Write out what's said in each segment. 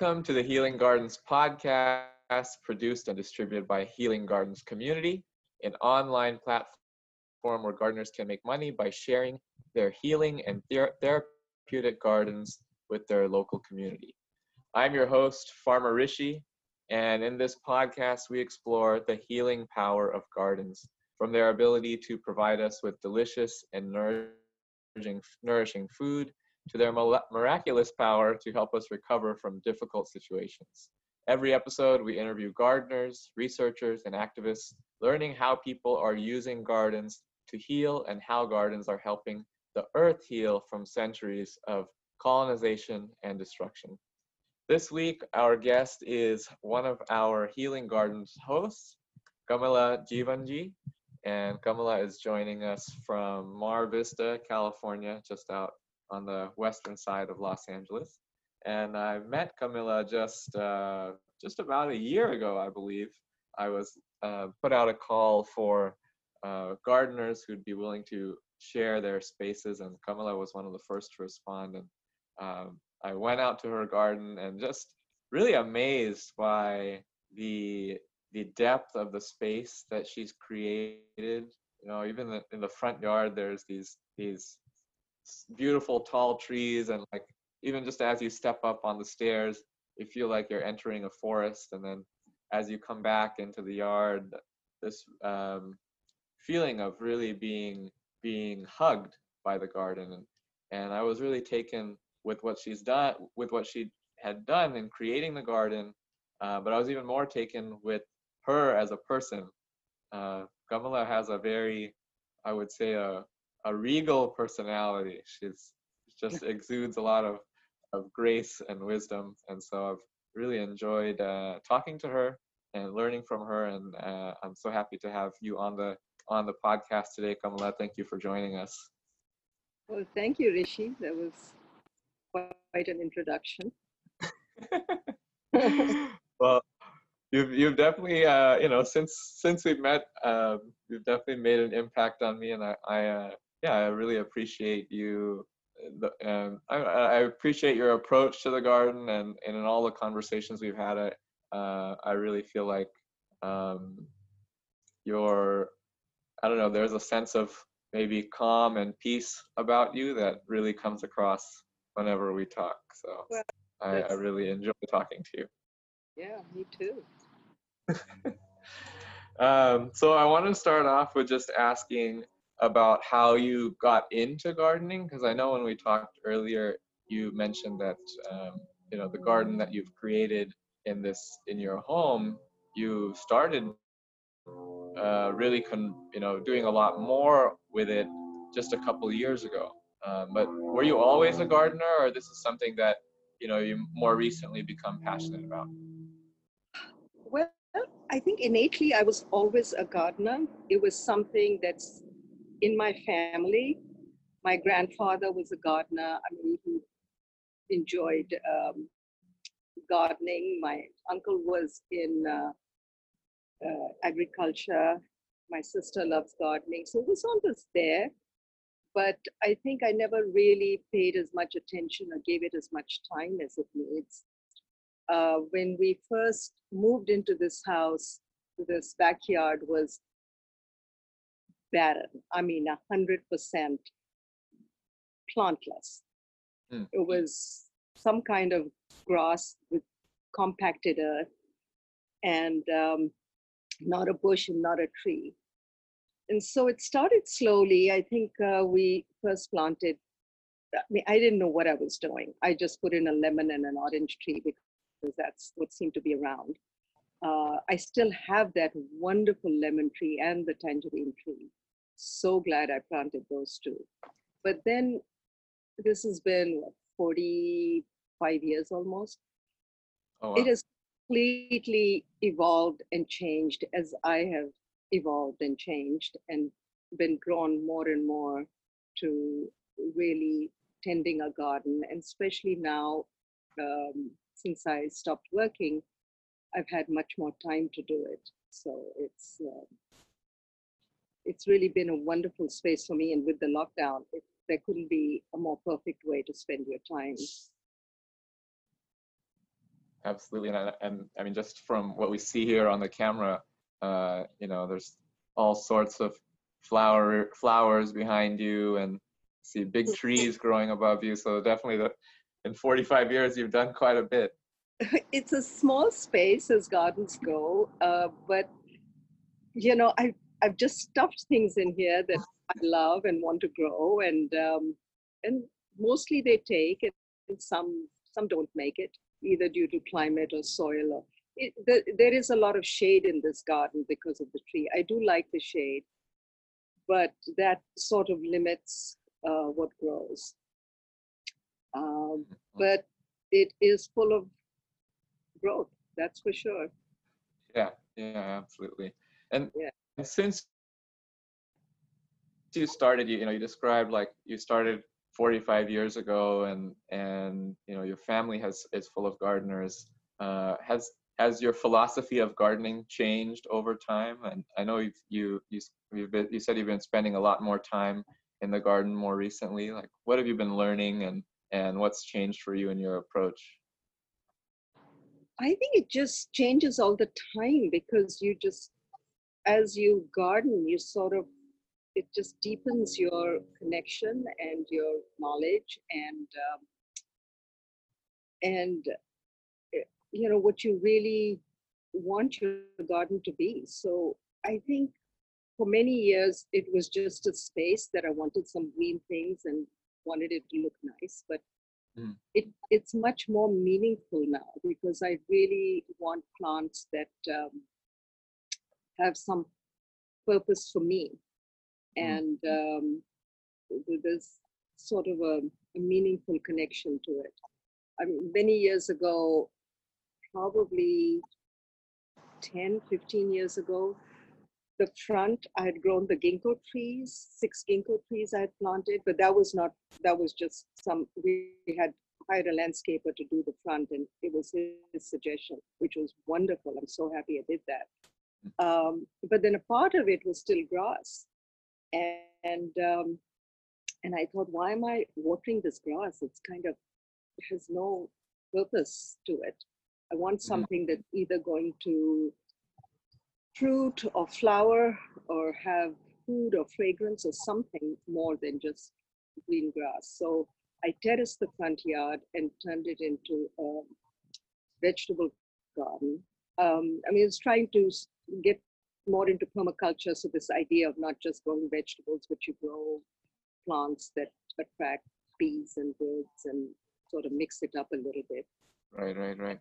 Welcome to the Healing Gardens podcast, produced and distributed by Healing Gardens Community, an online platform where gardeners can make money by sharing their healing and ther- therapeutic gardens with their local community. I'm your host, Farmer Rishi, and in this podcast, we explore the healing power of gardens from their ability to provide us with delicious and nourishing, nourishing food to their miraculous power to help us recover from difficult situations. Every episode, we interview gardeners, researchers, and activists, learning how people are using gardens to heal and how gardens are helping the earth heal from centuries of colonization and destruction. This week, our guest is one of our Healing Gardens hosts, Kamala Jivanji. And Kamala is joining us from Mar Vista, California, just out on the western side of Los Angeles. And I met Kamala just uh, just about a year ago, I believe. I was uh, put out a call for uh, gardeners who'd be willing to share their spaces, and Kamala was one of the first to respond. And um, I went out to her garden and just really amazed by the the depth of the space that she's created. You know, even in the front yard, there's these these beautiful tall trees and like even just as you step up on the stairs you feel like you're entering a forest and then as you come back into the yard this um, feeling of really being being hugged by the garden and, and i was really taken with what she's done with what she had done in creating the garden uh, but i was even more taken with her as a person. Uh, Kamala has a very i would say a, a regal personality. She's just exudes a lot of of grace and wisdom, and so I've really enjoyed uh, talking to her and learning from her. And uh, I'm so happy to have you on the on the podcast today, Kamala. Thank you for joining us. Well, thank you, Rishi. That was quite an introduction. well, you've you've definitely uh, you know since since we've met, um, you've definitely made an impact on me, and I I uh, yeah, I really appreciate you. And I, I, appreciate your approach to the garden, and, and in all the conversations we've had, I, uh, I really feel like um, your, I don't know, there's a sense of maybe calm and peace about you that really comes across whenever we talk. So well, I, I really enjoy talking to you. Yeah, me too. um, so I want to start off with just asking about how you got into gardening because I know when we talked earlier, you mentioned that um, you know the garden that you've created in this in your home, you started uh, really con- you know doing a lot more with it just a couple years ago. Um, but were you always a gardener, or this is something that you know you more recently become passionate about? Well, I think innately I was always a gardener. It was something that's in my family, my grandfather was a gardener. I mean, he enjoyed um, gardening. My uncle was in uh, uh, agriculture. My sister loves gardening. So it was always there. But I think I never really paid as much attention or gave it as much time as it needs. Uh, when we first moved into this house, this backyard was barren. I mean, a hundred percent plantless. Mm. It was some kind of grass with compacted earth, and um, not a bush and not a tree. And so it started slowly. I think uh, we first planted. I mean, I didn't know what I was doing. I just put in a lemon and an orange tree because that's what seemed to be around. Uh, I still have that wonderful lemon tree and the tangerine tree so glad I planted those two. But then this has been what, 45 years almost. Oh, wow. It has completely evolved and changed as I have evolved and changed and been drawn more and more to really tending a garden. And especially now, um, since I stopped working, I've had much more time to do it. So it's uh, it's really been a wonderful space for me. And with the lockdown, it, there couldn't be a more perfect way to spend your time. absolutely. And, and I mean, just from what we see here on the camera, uh, you know, there's all sorts of flower flowers behind you and see big trees growing above you. So definitely the, in 45 years, you've done quite a bit. It's a small space as gardens go, uh, but you know, I, I've just stuffed things in here that I love and want to grow and, um, and mostly they take and some, some don't make it either due to climate or soil or it, the, there is a lot of shade in this garden because of the tree. I do like the shade, but that sort of limits uh, what grows. Um, but it is full of growth, that's for sure. Yeah, yeah, absolutely. And, Yeah. And since you started, you, you know, you described like you started 45 years ago, and and you know your family has is full of gardeners. Uh, has has your philosophy of gardening changed over time? And I know you've, you you you've been, you said you've been spending a lot more time in the garden more recently. Like, what have you been learning, and and what's changed for you in your approach? I think it just changes all the time because you just, as you garden, you sort of, it just deepens your connection and your knowledge and, um, and, uh, you know, what you really want your garden to be. So I think for many years, it was just a space that I wanted some green things and wanted it to look nice. But Mm. it, it's much more meaningful now because I really want plants that um, have some purpose for me. Mm. And um, there's sort of a, a meaningful connection to it. I mean, many years ago, probably 10, 15 years ago, the front, I had grown the ginkgo trees, six ginkgo trees I had planted, but that was not, that was just some, we had hired a landscaper to do the front and it was his suggestion, which was wonderful. I'm so happy I did that. Um, but then a part of it was still grass. And, um, and I thought, why am I watering this grass? It's kind of, it has no purpose to it. I want something that's either going to fruit or flower or have food or fragrance or something more than just green grass. So I terraced the front yard and turned it into a vegetable garden. Um, I mean, it's trying to get more into permaculture. So this idea of not just growing vegetables, but you grow plants that attract bees and birds and sort of mix it up a little bit Right, right, right.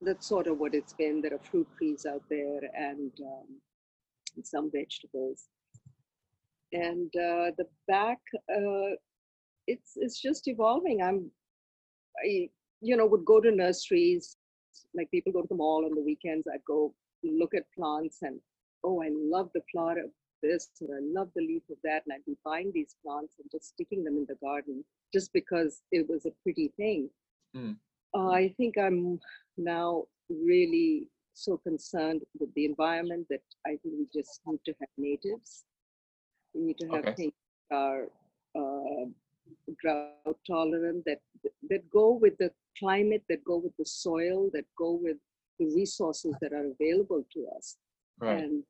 that's sort of what it's been. There are fruit trees out there and um, some vegetables. And uh, the back, uh, it's it's just evolving. I'm, I you know would go to nurseries, like people go to the mall on the weekends. I'd go look at plants and oh, I love the flower of this or I love the leaf of that, and I'd be buying these plants and just sticking them in the garden just because it was a pretty thing. Hmm. Uh, I think I'm now really so concerned with the environment that I think we just need to have natives. We need to have Okay. things that are uh, drought tolerant, that that go with the climate, that go with the soil, that go with the resources that are available to us. Right. And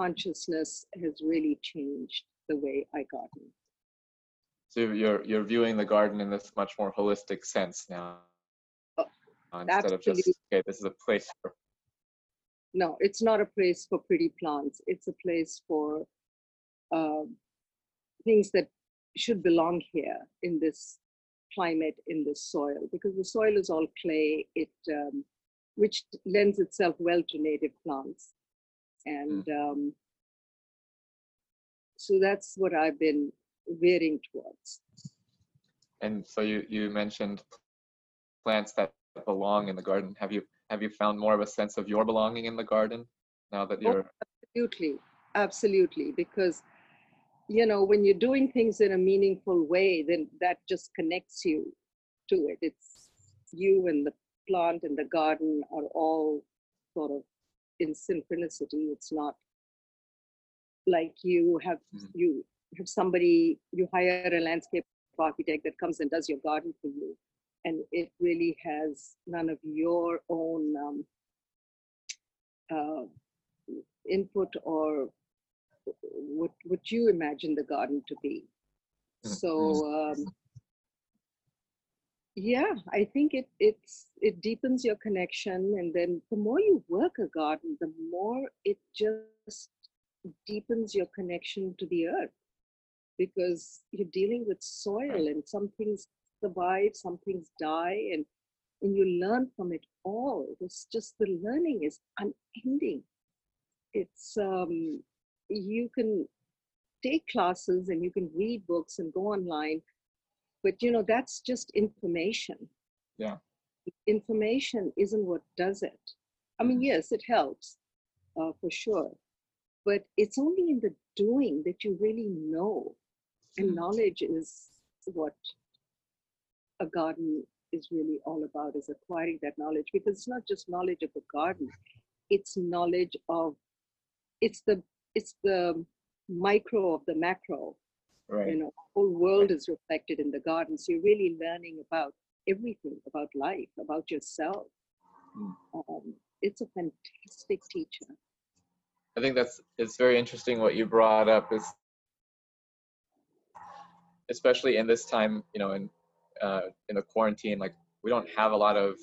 consciousness has really changed the way I garden. So you're you're viewing the garden in this much more holistic sense now, Oh, uh, instead of just okay, this is a place for No, it's not a place for pretty plants. It's a place for um, things that should belong here in this climate, in this soil, because the soil is all clay, it um, which lends itself well to native plants. And um, so that's what I've been veering towards. And so you you mentioned plants that belong in the garden. Have you have you found more of a sense of your belonging in the garden now that Oh, you're Absolutely, absolutely. Because, you know, when you're doing things in a meaningful way, then that just connects you to it. It's you and the plant and the garden are all sort of in synchronicity. It's not like you have Mhm. you have somebody you hire a landscape architect that comes and does your garden for you. and it really has none of your own um, uh, input or what what you imagine the garden to be. So um, yeah, I think it it's it deepens your connection, and then the more you work a garden, the more it just deepens your connection to the earth because you're dealing with soil and some things survive, some things die, and and you learn from it all. It's just the learning is unending. It's um, you can take classes and you can read books and go online, but you know that's just information. Yeah. Information isn't what does it. I mean, yes, it helps uh, for sure, but it's only in the doing that you really know, and Mhm. knowledge is what a garden is really all about is acquiring that knowledge because it's not just knowledge of the garden it's knowledge of it's the it's the micro of the macro Right. you know whole world is reflected in the garden so you're really learning about everything about life about yourself Mm. um, it's a fantastic teacher I think that's it's very interesting what you brought up is especially in this time, you know, in uh, in the quarantine, like we don't have a lot of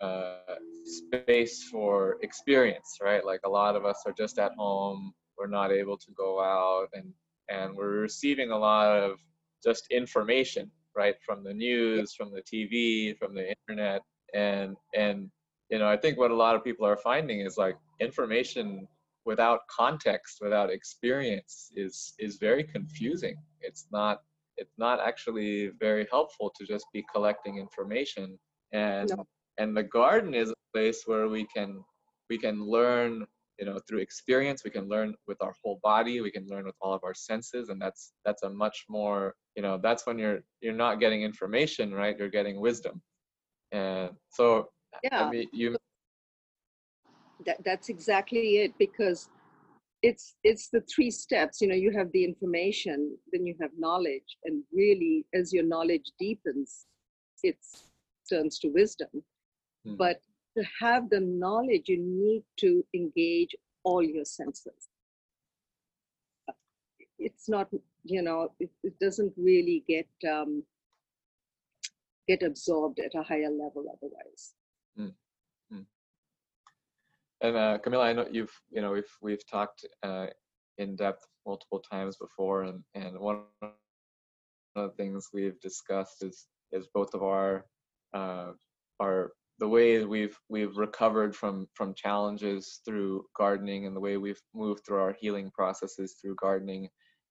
uh, space for experience, right? Like a lot of us are just at home. We're not able to go out, and and we're receiving a lot of just information, right, from the news, from the TV, from the internet, and and you know, I think what a lot of people are finding is like information without context, without experience, is is very confusing. It's not it's not actually very helpful to just be collecting information and No. and the garden is a place where we can we can learn you know through experience we can learn with our whole body we can learn with all of our senses and that's that's a much more you know that's when you're you're not getting information right? You're getting wisdom. And so yeah. I mean, you that, that's exactly it because it's it's the three steps you know you have the information then you have knowledge and really as your knowledge deepens it turns to wisdom. Mhm. but to have the knowledge you need to engage all your senses. It's not you know it, it doesn't really get um, get absorbed at a higher level otherwise. And uh, Kamala, I know you've you know we've we've talked uh, in depth multiple times before, and and one of the things we've discussed is is both of our uh, our the way we've we've recovered from from challenges through gardening, and the way we've moved through our healing processes through gardening,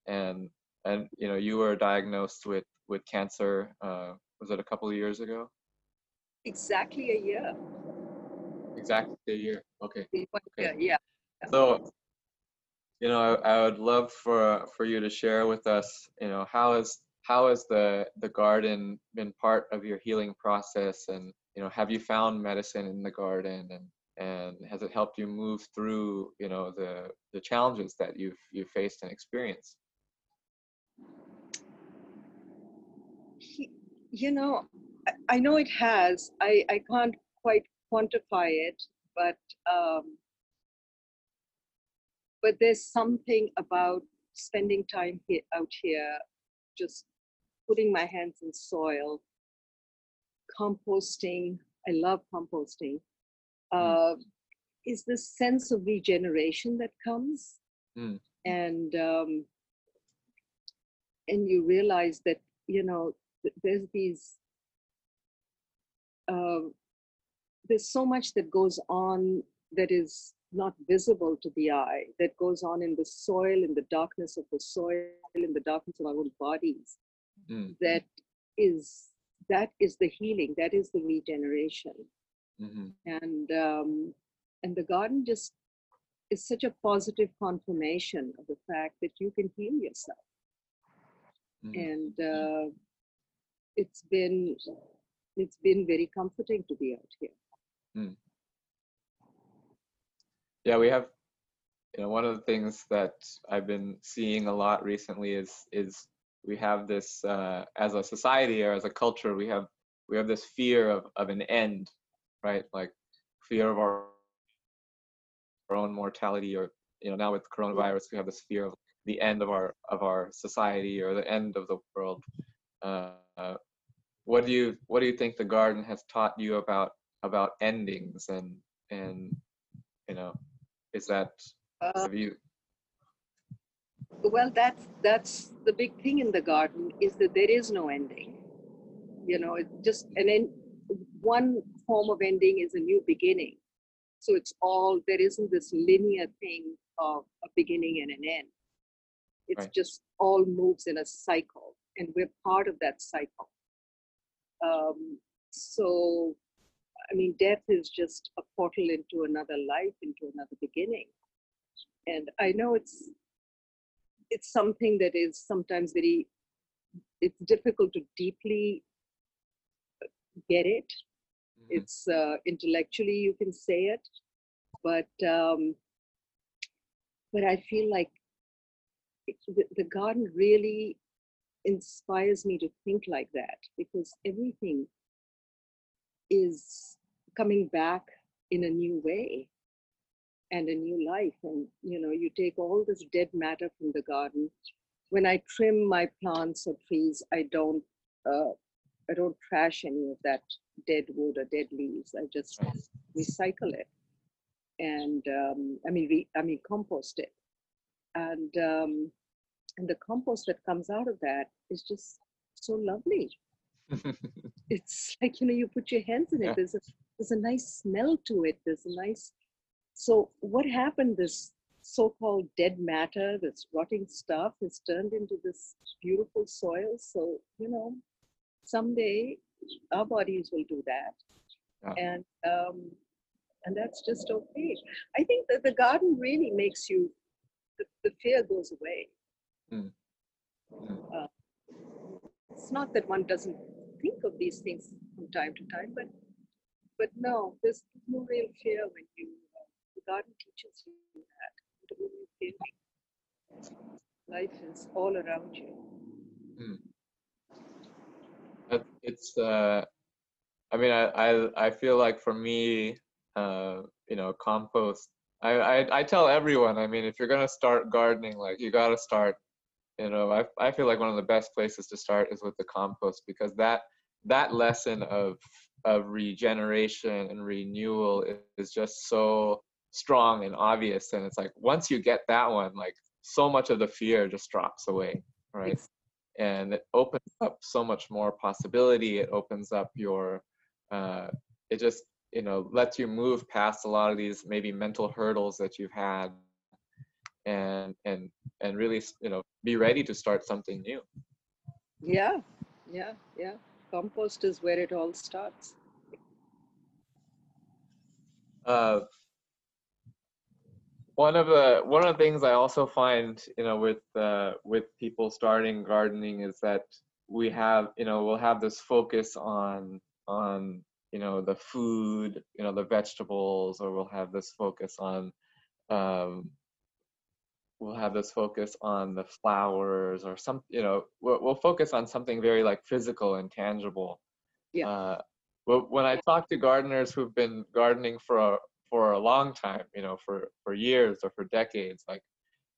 and and you know you were diagnosed with with cancer. Uh, was it a couple of years ago? exactly a year Exactly a year. Okay. Okay. yeah So, you know, I, I would love for for you to share with us, you know, how has how has the the garden been part of your healing process, and you know, have you found medicine in the garden, and and has it helped you move through, you know, the the challenges that you've you've faced and experienced? you know, I, know it has. I, I can't quite quantify it, but um, but there's something about spending time here, out here, just putting my hands in soil, composting. I love composting. Uh, is this sense of regeneration that comes, Mm. and um, and you realize that you know there's these uh, there's so much that goes on that is not visible to the eye that goes on in the soil in the darkness of the soil in the darkness of our own bodies Mm, that is that is the healing that is the regeneration hmm and um, and the garden just is such a positive confirmation of the fact that you can heal yourself. Hmm and uh, it's been it's been very comforting to be out here. Yeah, we have, you know, one of the things that I've been seeing a lot recently is is we have this uh, as a society or as a culture, we have we have this fear of, of an end, right? Like fear of our, our own mortality or you know now with coronavirus we have this fear of the end of our of our society or the end of the world uh, uh, what do you what do you think the garden has taught you about about endings and and you know is that have you well, that's that's the big thing in the garden is that there is no ending. You know, it just and then one form of ending is a new beginning. So it's all there isn't this linear thing of a beginning and an end. It's Right. just all moves in a cycle, and we're part of that cycle. Um, so, I mean, death is just a portal into another life, into another beginning. And I know it's it's something that is sometimes very it's difficult to deeply get it Mhm. it's uh, intellectually you can say it but um, but i feel like it, the, the garden really inspires me to think like that because everything is coming back in a new way and a new life and you know you take all this dead matter from the garden. When i trim my plants or trees i don't uh, i don't trash any of that dead wood or dead leaves. I just recycle it. And um, i mean re, i mean compost it. And um, and the compost that comes out of that is just so lovely. It's like you know you put your hands in it. Yeah. there's a there's a nice smell to it. There's a nice so what happened this so-called dead matter this rotting stuff is turned into this beautiful soil so you know someday our bodies will do that Yeah. and um and that's just okay i think that the garden really makes you the, the fear goes away Mm. Mm. Uh, it's not that one doesn't think of these things from time to time but but no there's no real fear when you garden teaches you that the you life is all around you. It- it's uh i mean I, I i feel like for me uh you know compost I, I i tell everyone i mean if you're gonna start gardening like you gotta start you know i i feel like one of the best places to start is with the compost because that that lesson of of regeneration and renewal is, is just so strong and obvious and it's like once you get that one like so much of the fear just drops away right? And it opens up so much more possibility it opens up your uh, it just you know lets you move past a lot of these maybe mental hurdles that you've had and and and really you know be ready to start something new. Yeah yeah yeah. Compost is where it all starts. Uh, one of the one of the things I also find you know with uh, with people starting gardening is that we have you know we'll have this focus on on you know the food you know the vegetables or we'll have this focus on um, we'll have this focus on the flowers or some you know we'll, we'll focus on something very like physical and tangible Yeah. uh, well, when i talk to gardeners who've been gardening for a, for a long time you know for for years or for decades like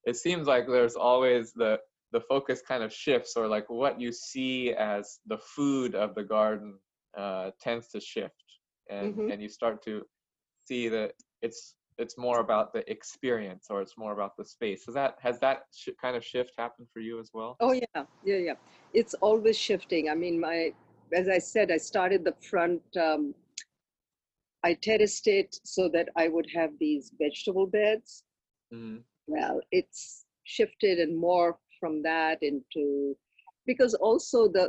it seems like there's always the the focus kind of shifts or like what you see as the food of the garden uh, tends to shift and Mhm. and you start to see that it's it's more about the experience or it's more about the space has that has that sh- kind of shift happened for you as well Oh yeah, yeah, yeah. It's always shifting. I mean, my as I said, I started the front. Um, I terraced it so that I would have these vegetable beds. mm Well, it's shifted and more from that into because also the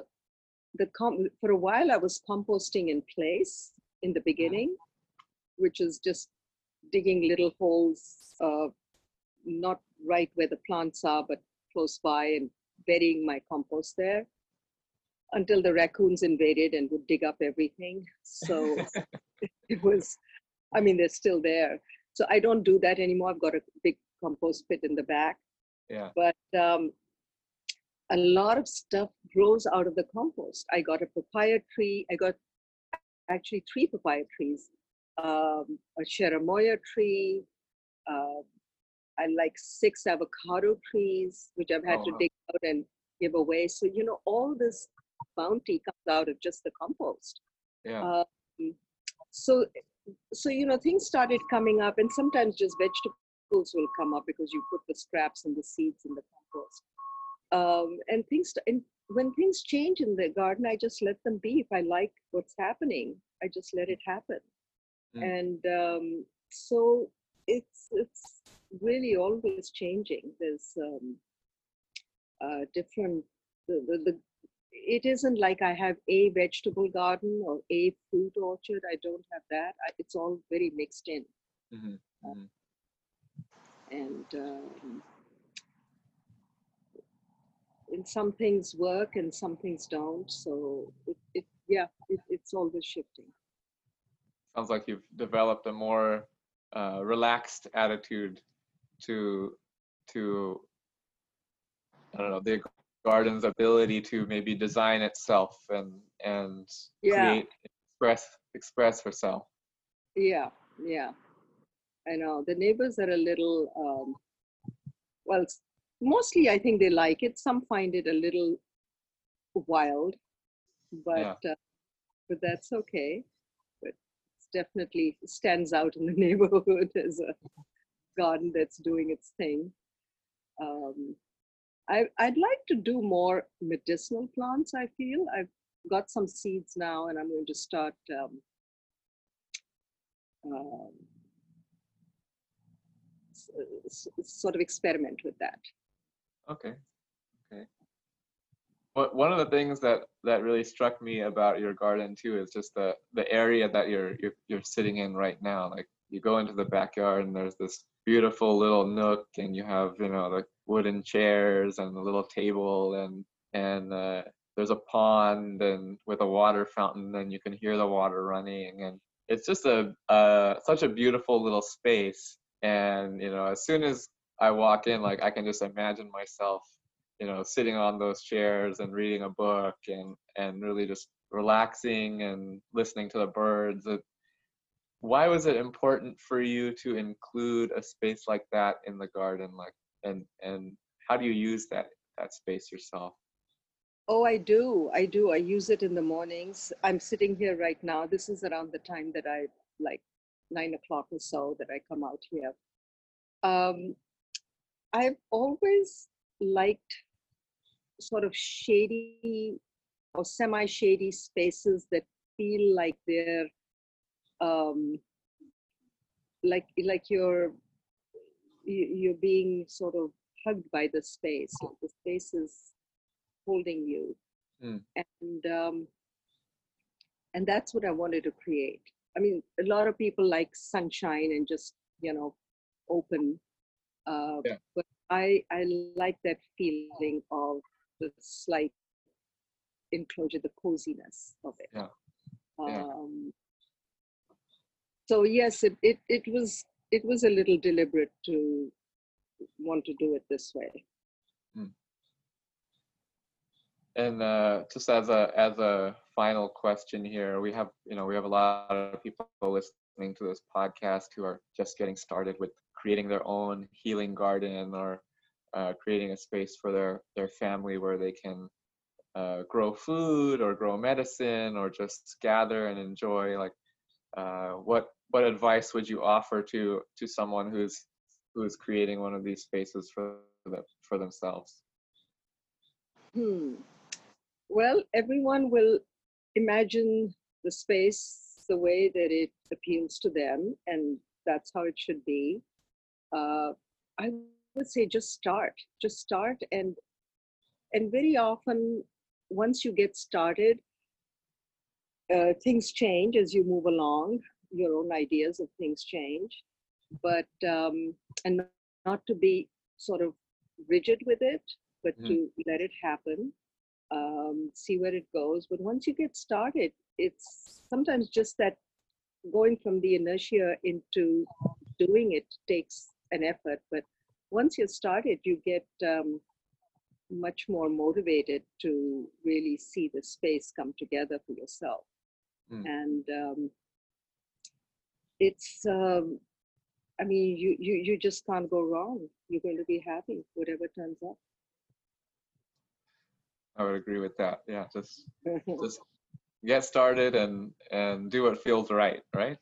the com- for a while I was composting in place in the beginning, which is just digging little holes, uh, not right where the plants are, but close by and burying my compost there until the raccoons invaded and would dig up everything. So it was, I mean, they're still there. So I don't do that anymore. I've got a big compost pit in the back. yeah But um, a lot of stuff grows out of the compost. I got a papaya tree. I got actually three papaya trees, um, a cherimoya tree. Uh, I like six avocado trees, which I've had Oh, to wow. dig out and give away. So you know, all this bounty comes out of just the compost. Yeah. Um, so, so you know, things started coming up, and sometimes just vegetables will come up because you put the scraps and the seeds in the compost. Um, and things, and when things change in the garden, I just let them be. If I like what's happening, I just let it happen. Mm. And um, so it's it's really always changing. There's um, uh, different the, the, the it isn't like I have a vegetable garden or a fruit orchard. I don't have that. I, it's all very mixed in, Mhm, mhm. and um, and some things work and some things don't. So it, it yeah, it, it's always shifting. Sounds like you've developed a more uh, relaxed attitude to to I don't know the garden's ability to maybe design itself and and Yeah. create express express herself. Yeah, yeah. I know. The neighbors are a little, um, well, mostly I think they like it. Some find it a little wild, but uh, but that's okay. But it's definitely stands out in the neighborhood as a garden that's doing its thing. Um, I, I'd like to do more medicinal plants. I feel I've got some seeds now, and I'm going to start um, um, sort of experiment with that. Okay. Okay. What one of the things that that really struck me about your garden too is just the the area that you're you're you're sitting in right now. Like you go into the backyard and there's this beautiful little nook and you have you know the wooden chairs and the little table and and uh, there's a pond and with a water fountain and you can hear the water running and it's just a uh, such a beautiful little space. And you know as soon as I walk in like I can just imagine myself you know sitting on those chairs and reading a book and and really just relaxing and listening to the birds. It, why was it important for you to include a space like that in the garden like and and how do you use that that space yourself Oh, I do. I do. I use it in the mornings. I'm sitting here right now. This is around the time that I like nine o'clock or so that I come out here. Um, I've always liked sort of shady or semi-shady spaces that feel like they're um, like like you're you- you're being sort of hugged by the space. Like the space is holding you, Mm. and um, and that's what I wanted to create. I mean, a lot of people like sunshine and just you know open, uh, Yeah. but I I like that feeling of the slight enclosure, the coziness of it. Yeah. Yeah. Um, so yes, it, it it was it was a little deliberate to want to do it this way. And uh, just as a as a final question here, we have you know we have a lot of people listening to this podcast who are just getting started with creating their own healing garden or uh, creating a space for their their family where they can uh, grow food or grow medicine or just gather and enjoy. Like, uh, what what advice would you offer to to someone who's who's creating one of these spaces for the, for themselves? Hmm. Well, everyone will imagine the space the way that it appeals to them, and that's how it should be. Uh, I would say just start, just start, and and very often once you get started, uh, things change as you move along. Your own ideas of things change, but um, and not to be sort of rigid with it, but Mhm. to let it happen um, see where it goes. But once you get started, it's sometimes just that going from the inertia into doing it takes an effort. But once you're started, you get um, much more motivated to really see the space come together for yourself. Mm. And um, it's, um, I mean, you, you, you just can't go wrong. You're going to be happy, whatever turns up. I would agree with that. Yeah, just just get started and and do what feels right, right?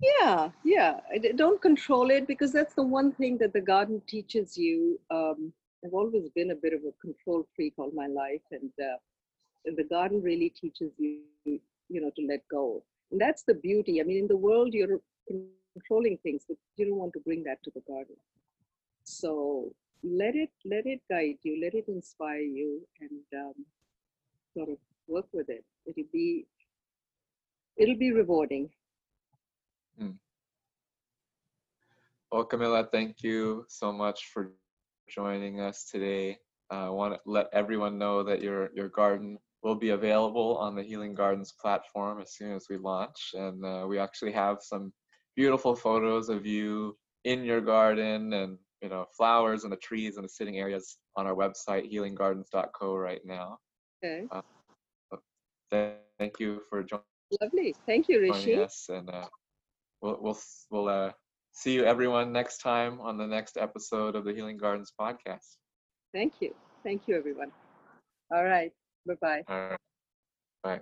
yeah, yeah. Don't control it because that's the one thing that the garden teaches you. Um, I've always been a bit of a control freak all my life, and, uh, and the garden really teaches you, you know, to let go. And that's the beauty. I mean, in the world, you're controlling things, but you don't want to bring that to the garden. So let it let it guide you, let it inspire you, and um, sort of work with it. It'll be it'll be rewarding. Well, Kamala, thank you so much for joining us today. Uh, I want to let everyone know that your your garden will be available on the Healing Gardens platform as soon as we launch, and uh, we actually have some beautiful photos of you in your garden and you know flowers and the trees and the sitting areas on our website healinggardens.co right now. Okay. Th- Thank you for joining. Lovely. Thank you, Rishi. us, and uh, we'll we'll we'll uh, see you everyone next time on the next episode of the Healing Gardens podcast. Thank you. Thank you, everyone. All right. Bye bye. All right. Bye.